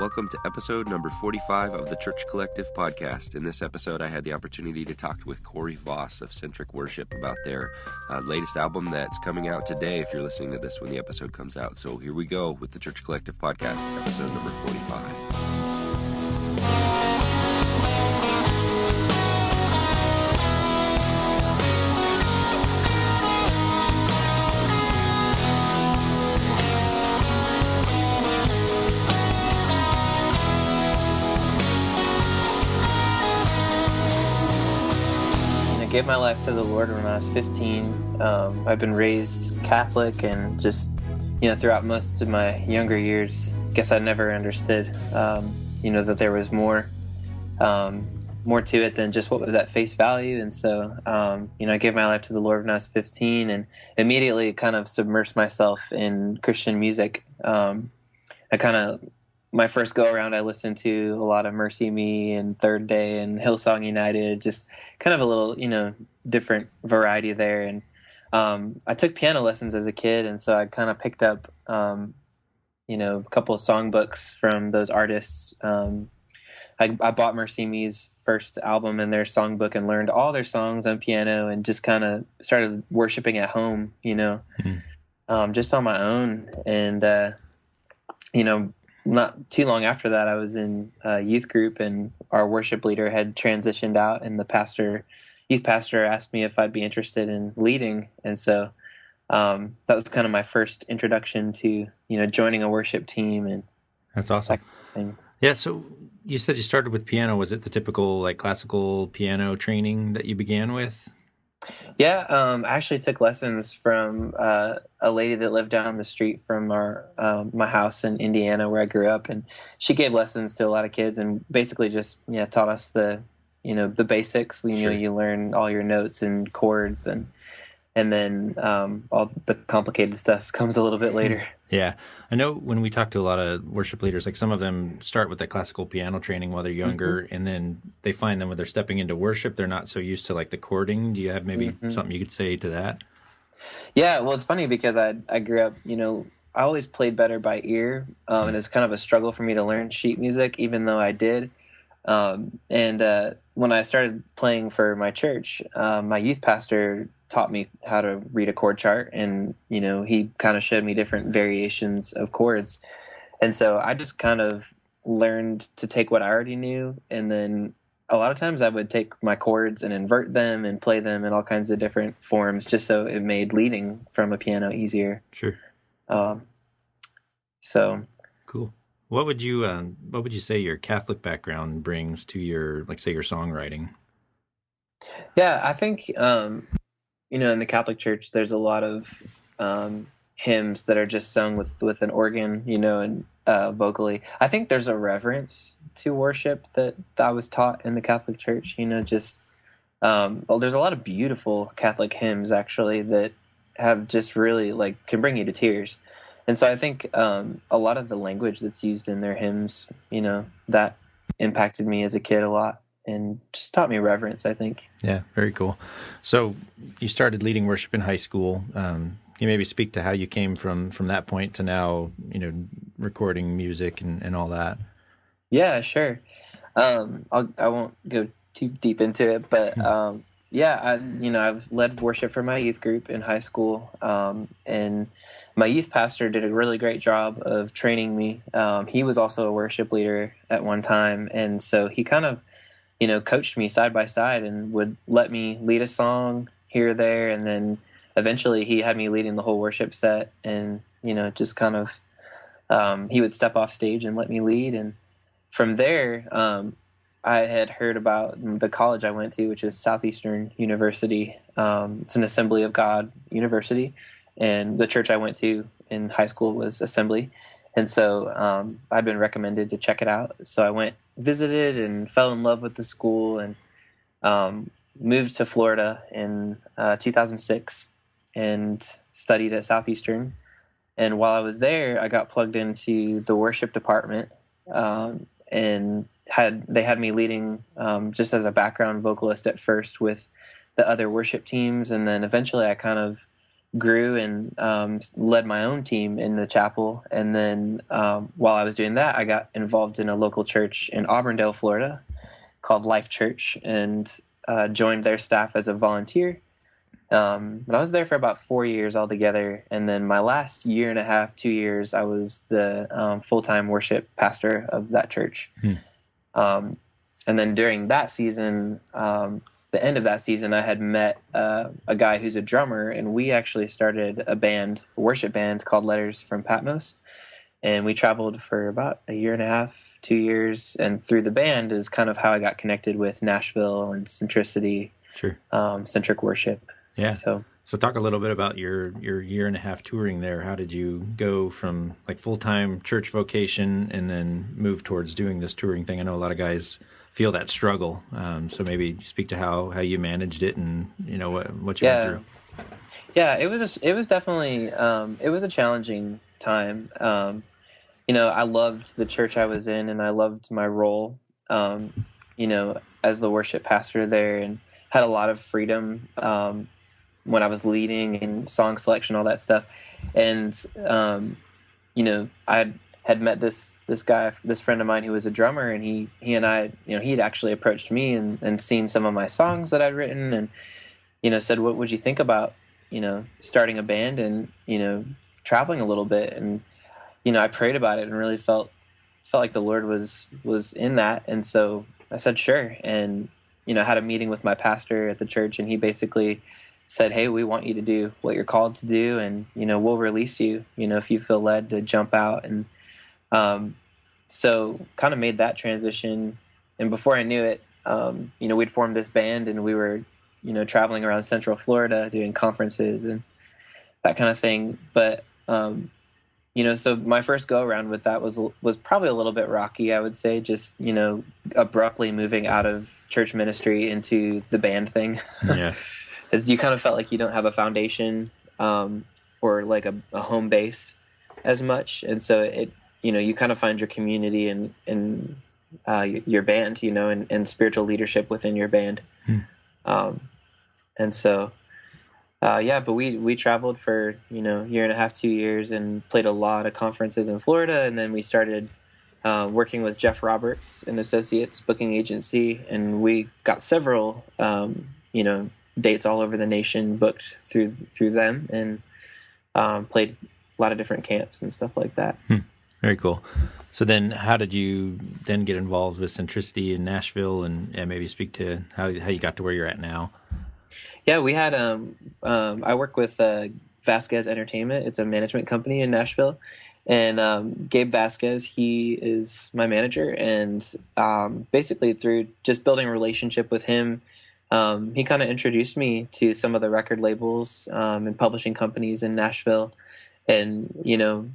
Welcome to episode number 45 of the Church Collective podcast. In this episode, I had the opportunity to talk with Corey Voss of Centric Worship about their uh, latest album that's coming out today, if you're listening to this when the episode comes out. So here we go with the Church Collective podcast, episode number 45. Gave my life to the Lord when I was 15. Um, I've been raised Catholic and just, you know, throughout most of my younger years, guess I never understood, um, you know, that there was more, um, more to it than just what was at face value. And so, um, you know, I gave my life to the Lord when I was 15 and immediately kind of submersed myself in Christian music. Um, I kind of my first go around, I listened to a lot of MercyMe and Third Day and Hillsong United, just kind of a little, you know, different variety there. And um, I took piano lessons as a kid, and so I kind of picked up, um, you know, a couple of songbooks from those artists. Um, I, I, bought MercyMe's first album and their songbook and learned all their songs on piano and just kind of started worshiping at home, you know, mm-hmm. just on my own. And, uh, you know, not too long after that, I was in a youth group, and our worship leader had transitioned out, and the pastor, youth pastor, asked me if I'd be interested in leading, and so um, that was kind of my first introduction to you know joining a worship team, and that's awesome. That yeah. So you said you started with piano. Was it the typical like classical piano training that you began with? Yeah, um, I actually took lessons from uh, a lady that lived down the street from our um, my house in Indiana, where I grew up, and she gave lessons to a lot of kids, and basically just yeah taught us the you know the basics. You sure. know, you learn all your notes and chords and and then um, all the complicated stuff comes a little bit later. Yeah, I know when we talk to a lot of worship leaders, like some of them start with that classical piano training while they're younger, mm-hmm. and then they find them when they're stepping into worship, they're not so used to like the chording. Do you have maybe mm-hmm. something you could say to that? Yeah, well, it's funny because I I grew up, you know, I always played better by ear, um, mm-hmm. and it's kind of a struggle for me to learn sheet music, even though I did. Um, and uh, when I started playing for my church, uh, my youth pastor taught me how to read a chord chart and you know he kind of showed me different variations of chords. And so i just kind of learned to take what i already knew and then a lot of times i would take my chords and invert them and play them in all kinds of different forms just so it made leading from a piano easier. Sure. Um, so cool what would you um, what would you say your catholic background brings to your like say your songwriting yeah i think um, you know, in the Catholic Church, there's a lot of um, hymns that are just sung with with an organ, you know, and uh, vocally. I think there's a reverence to worship that, that I was taught in the Catholic Church. You know, just um, well, there's a lot of beautiful Catholic hymns actually that have just really like can bring you to tears. And so I think um, a lot of the language that's used in their hymns, you know, that impacted me as a kid a lot and just taught me reverence, I think. Yeah, very cool. So you started leading worship in high school. Um, you maybe speak to how you came from from that point to now, you know, recording music and, and all that. Yeah, sure. Um, I'll, I won't go too deep into it, but hmm. um, yeah, I you know I've led worship for my youth group in high school, um, and my youth pastor did a really great job of training me. Um, he was also a worship leader at one time, and so he kind of you know, coached me side by side and would let me lead a song here there. And then eventually he had me leading the whole worship set and, you know, just kind of, um, he would step off stage and let me lead. And from there, um, I had heard about the college I went to, which is Southeastern University. Um, it's an Assembly of God university. And the church I went to in high school was Assembly. And so um, I'd been recommended to check it out. So I went visited and fell in love with the school and um, moved to Florida in uh, 2006 and studied at Southeastern. And while I was there, I got plugged into the worship department um, and had they had me leading um, just as a background vocalist at first with the other worship teams, and then eventually I kind of grew and um, led my own team in the chapel. And then um, while I was doing that, I got involved in a local church in Auburndale, Florida, called Life Church, and uh, joined their staff as a volunteer. Um, but I was there for about four years altogether, and then my last year and a half, two years, I was the um, full-time worship pastor of that church. Hmm. Um, and then during that season, um, the end of that season, I had met uh, a guy who's a drummer, and we actually started a band, a worship band called Letters from Patmos. And we traveled for about a year and a half, two years, and through the band is kind of how I got connected with Nashville and Centricity, Sure. um, Centric Worship. Yeah. So So talk a little bit about your your year and a half touring there. How did you go from like full time church vocation and then move towards doing this touring thing? I know a lot of guys feel that struggle. Um, so maybe speak to how how you managed it and you know what what you Yeah. went through. Yeah, it was a, it was definitely um, it was a challenging time. Um, you know, I loved the church I was in, and I loved my role. Um, you know, as the worship pastor there, and had a lot of freedom um, when I was leading and song selection, all that stuff. And um, you know, I had, met this this guy, this friend of mine who was a drummer, and he he and I, you know, he had actually approached me and, and seen some of my songs that I'd written, and you know, said, "What would you think about you know starting a band and you know traveling a little bit?" And you know, I prayed about it and really felt felt like the Lord was was in that, and so I said, "Sure." And you know, had a meeting with my pastor at the church, and he basically said, "Hey, we want you to do what you're called to do, and you know, we'll release you. You know, if you feel led to jump out." And um, so, kind of made that transition. And before I knew it, um, you know, we'd formed this band, and we were, you know, traveling around Central Florida doing conferences and that kind of thing. But um, you know, so my first go around with that was was probably a little bit rocky. I would say, just you know, abruptly moving out of church ministry into the band thing. Yeah. you kind of felt like you don't have a foundation um, or like a, a home base as much, and so it you know you kind of find your community and and uh, your band, you know, and, and spiritual leadership within your band, Hmm. um, and so uh, yeah. But we we traveled for you know year and a half, two years, and played a lot of conferences in Florida, and then we started. Uh, working with Jeff Roberts and Associates Booking Agency, and we got several, um, you know, dates all over the nation booked through through them and um, played a lot of different camps and stuff like that. Very cool. So then, how did you then get involved with Centricity in Nashville, and, and maybe speak to how how you got to where you're at now? Yeah, we had um, um I work with uh, Vasquez Entertainment. It's a management company in Nashville, and um, Gabe Vasquez he is my manager, and um, basically through just building a relationship with him. Um, he kind of introduced me to some of the record labels um, and publishing companies in Nashville, and you know,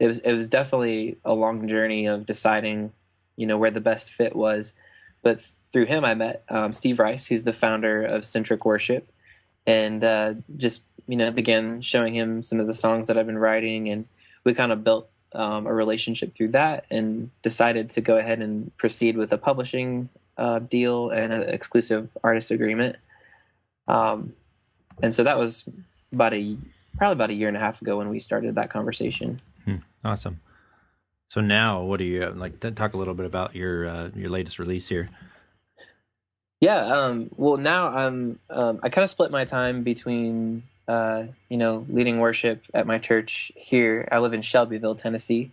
it was it was definitely a long journey of deciding, you know, where the best fit was. But through him, I met um, Steve Rice, who's the founder of Centric Worship, and uh, just you know began showing him some of the songs that I've been writing, and we kind of built um, a relationship through that, and decided to go ahead and proceed with a publishing uh, deal and an exclusive artist agreement. Um, and so that was about a probably about a year and a half ago when we started that conversation. Awesome. So now, what do you like? Talk a little bit about your uh, your latest release here. Yeah. Um, well, now I'm. Um, I kind of split my time between, uh, you know, leading worship at my church here. I live in Shelbyville, Tennessee.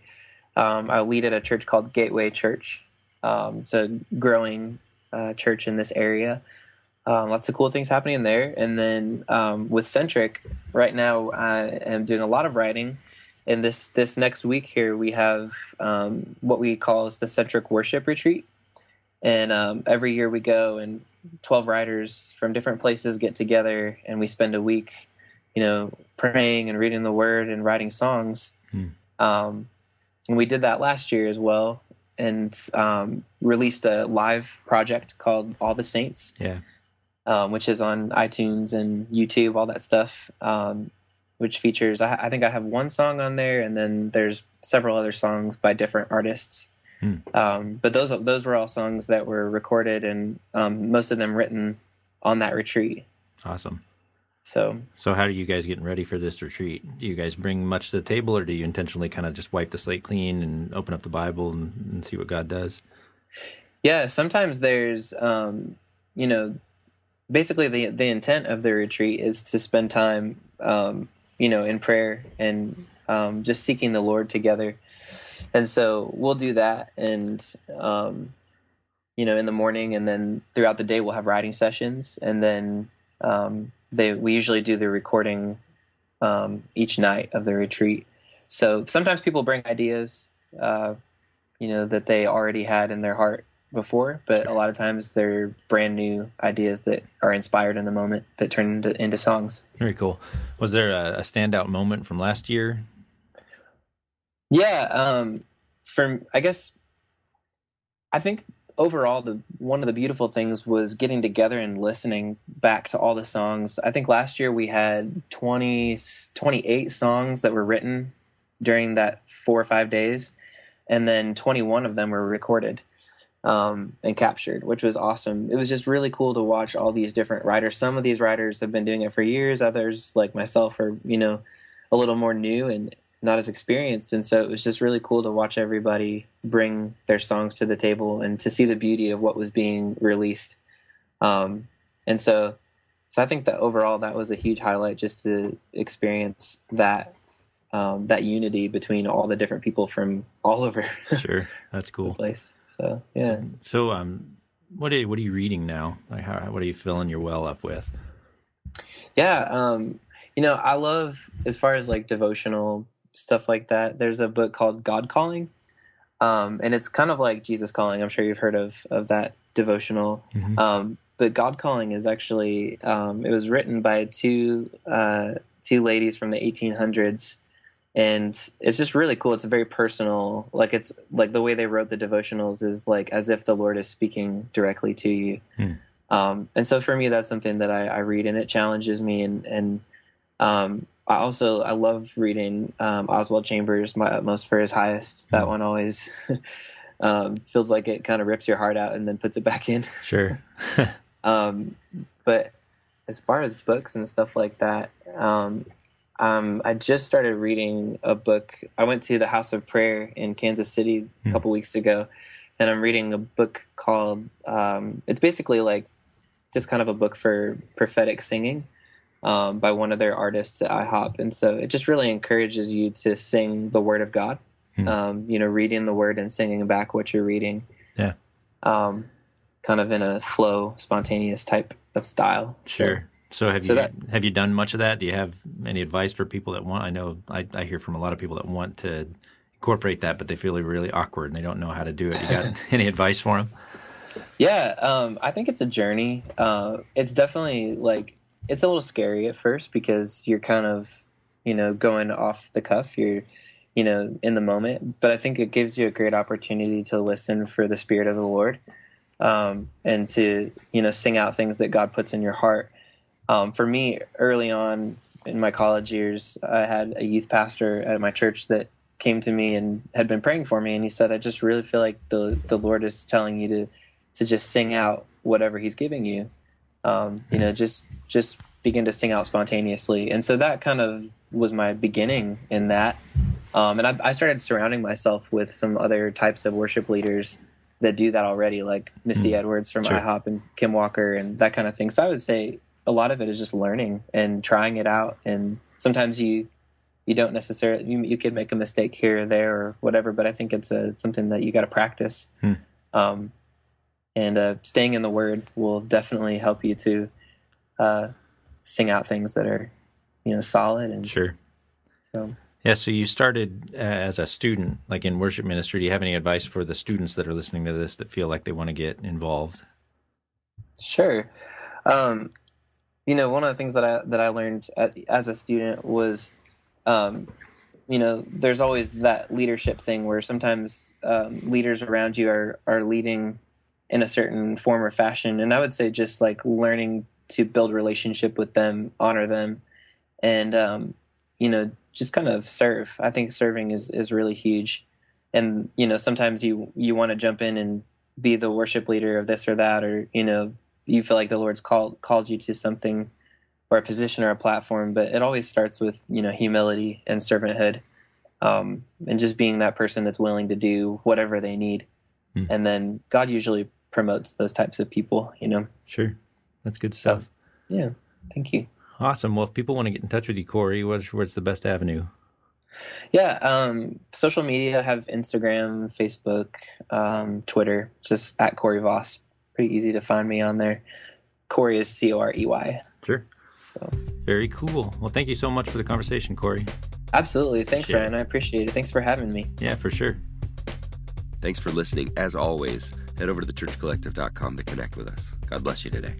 Um, I lead at a church called Gateway Church. Um, it's a growing uh, church in this area. Um, lots of cool things happening there. And then um, with Centric, right now I am doing a lot of writing. And this this next week here we have um, what we call is the Centric Worship Retreat and um, every year we go and 12 writers from different places get together and we spend a week you know praying and reading the word and writing songs Hmm. um, and we did that last year as well and um, released a live project called all the saints Yeah. um, which is on itunes and youtube all that stuff um, which features I, I think i have one song on there and then there's several other songs by different artists um, but those those were all songs that were recorded and um, most of them written on that retreat. Awesome. So, so how are you guys getting ready for this retreat? Do you guys bring much to the table, or do you intentionally kind of just wipe the slate clean and open up the Bible and, and see what God does? Yeah, sometimes there's, um, you know, basically the the intent of the retreat is to spend time, um, you know, in prayer and um, just seeking the Lord together. And so we'll do that, and um, you know, in the morning, and then throughout the day we'll have writing sessions, and then um, they we usually do the recording um, each night of the retreat. So sometimes people bring ideas, uh, you know, that they already had in their heart before, but a lot of times they're brand new ideas that are inspired in the moment that turn into, into songs. Very cool. Was there a, a standout moment from last year? Yeah, um, from I guess I think overall the one of the beautiful things was getting together and listening back to all the songs. I think last year we had 20 28 songs that were written during that four or five days and then 21 of them were recorded um, and captured which was awesome. It was just really cool to watch all these different writers. Some of these writers have been doing it for years others like myself are you know a little more new and not as experienced. And so it was just really cool to watch everybody bring their songs to the table and to see the beauty of what was being released. Um, and so so i think that overall that was a huge highlight just to experience that um, that unity between all the different people from all over sure. That's cool. place. So yeah. so, so um what are, what are you reading now? Like how, what are you filling your well up with? Yeah um you know i love as far as like devotional stuff like that. There's a book called God Calling, um, and it's kind of like Jesus Calling. I'm sure you've heard of of that devotional. Mm-hmm. Um, but God Calling is actually um, it was written by two uh, two ladies from the 1800s, and it's just really cool. It's very personal, like it's like the way they wrote the devotionals is like as if the Lord is speaking directly to you. Mm. Um, and so for me, that's something that I, I, read, and it challenges me, and and um, I also I love reading um, Oswald Chambers, My Utmost for His Highest. That mm. one always um, feels like it kind of rips your heart out and then puts it back in. Sure. um, but as far as books and stuff like that, um, um, I just started reading a book. I went to the House of Prayer in Kansas City a mm. couple weeks ago, and I'm reading a book called. Um, it's basically like just kind of a book for prophetic singing um, by one of their artists at IHOP, and so it just really encourages you to sing the Word of God. Hmm. Um, you know, reading the Word and singing back what you're reading. Yeah. Um, kind of in a flow, spontaneous type of style. Sure. So, so have so you that, have you done much of that? Do you have any advice for people that want? I know I, I hear from a lot of people that want to incorporate that, but they feel really awkward and they don't know how to do it. You got any advice for them? Yeah, um, I think it's a journey. Uh, it's definitely like it's a little scary at first because you're kind of you know going off the cuff. You're you know in the moment. But i think it gives you a great opportunity to listen for the spirit of the lord um, and to you know sing out things that god puts in your heart. Um, for me early on in my college years i had a youth pastor at my church that came to me and had been praying for me and he said i just really feel like the the lord is telling you to to just sing out whatever he's giving you um, you know, just just begin to sing out spontaneously. And so that kind of was my beginning in that. Um, and I, I, started surrounding myself with some other types of worship leaders that do that already, like Misty mm. Edwards from sure. IHOP and Kim Walker and that kind of thing. So I would say a lot of it is just learning and trying it out. And sometimes you you don't necessarily you, you could make a mistake here or there or whatever, but I think it's a, something that you got to practice. Mm. Um, and uh, staying in the word will definitely help you to uh, sing out things that are you know solid and sure. So. Yeah so you started uh, as a student like in worship ministry. Do you have any advice for the students that are listening to this that feel like they want to get involved? Sure. Um, you know one of the things that i that i learned as a student was um, you know there's always that leadership thing where sometimes um, leaders around you are are leading in a certain form or fashion. And I would say just like learning to build relationship with them, honor them, and um, you know just kind of serve. I think serving is is really huge. And you know sometimes you you want to jump in and be the worship leader of this or that, or you know you feel like the Lord's called called you to something or a position or a platform, but it always starts with you know humility and servanthood, um, and just being that person that's willing to do whatever they need, Hmm. and then God usually promotes those types of people. You know, Sure. That's good stuff. yeah. Thank you. Awesome. Well, if people want to get in touch with you, Corey, what's, what's the best avenue? Yeah, um, social media have Instagram, Facebook, um, Twitter, just at Corey Voss. Pretty easy to find me on there. Corey is C O R E Y. Sure. So Very cool. Well, thank you so much for the conversation, Corey. absolutely, thanks, Sure. Ryan. I appreciate it. Thanks for having me. Yeah, for sure. Thanks for listening. As always, head over to thechurchcollective.com to connect with us. God bless you today.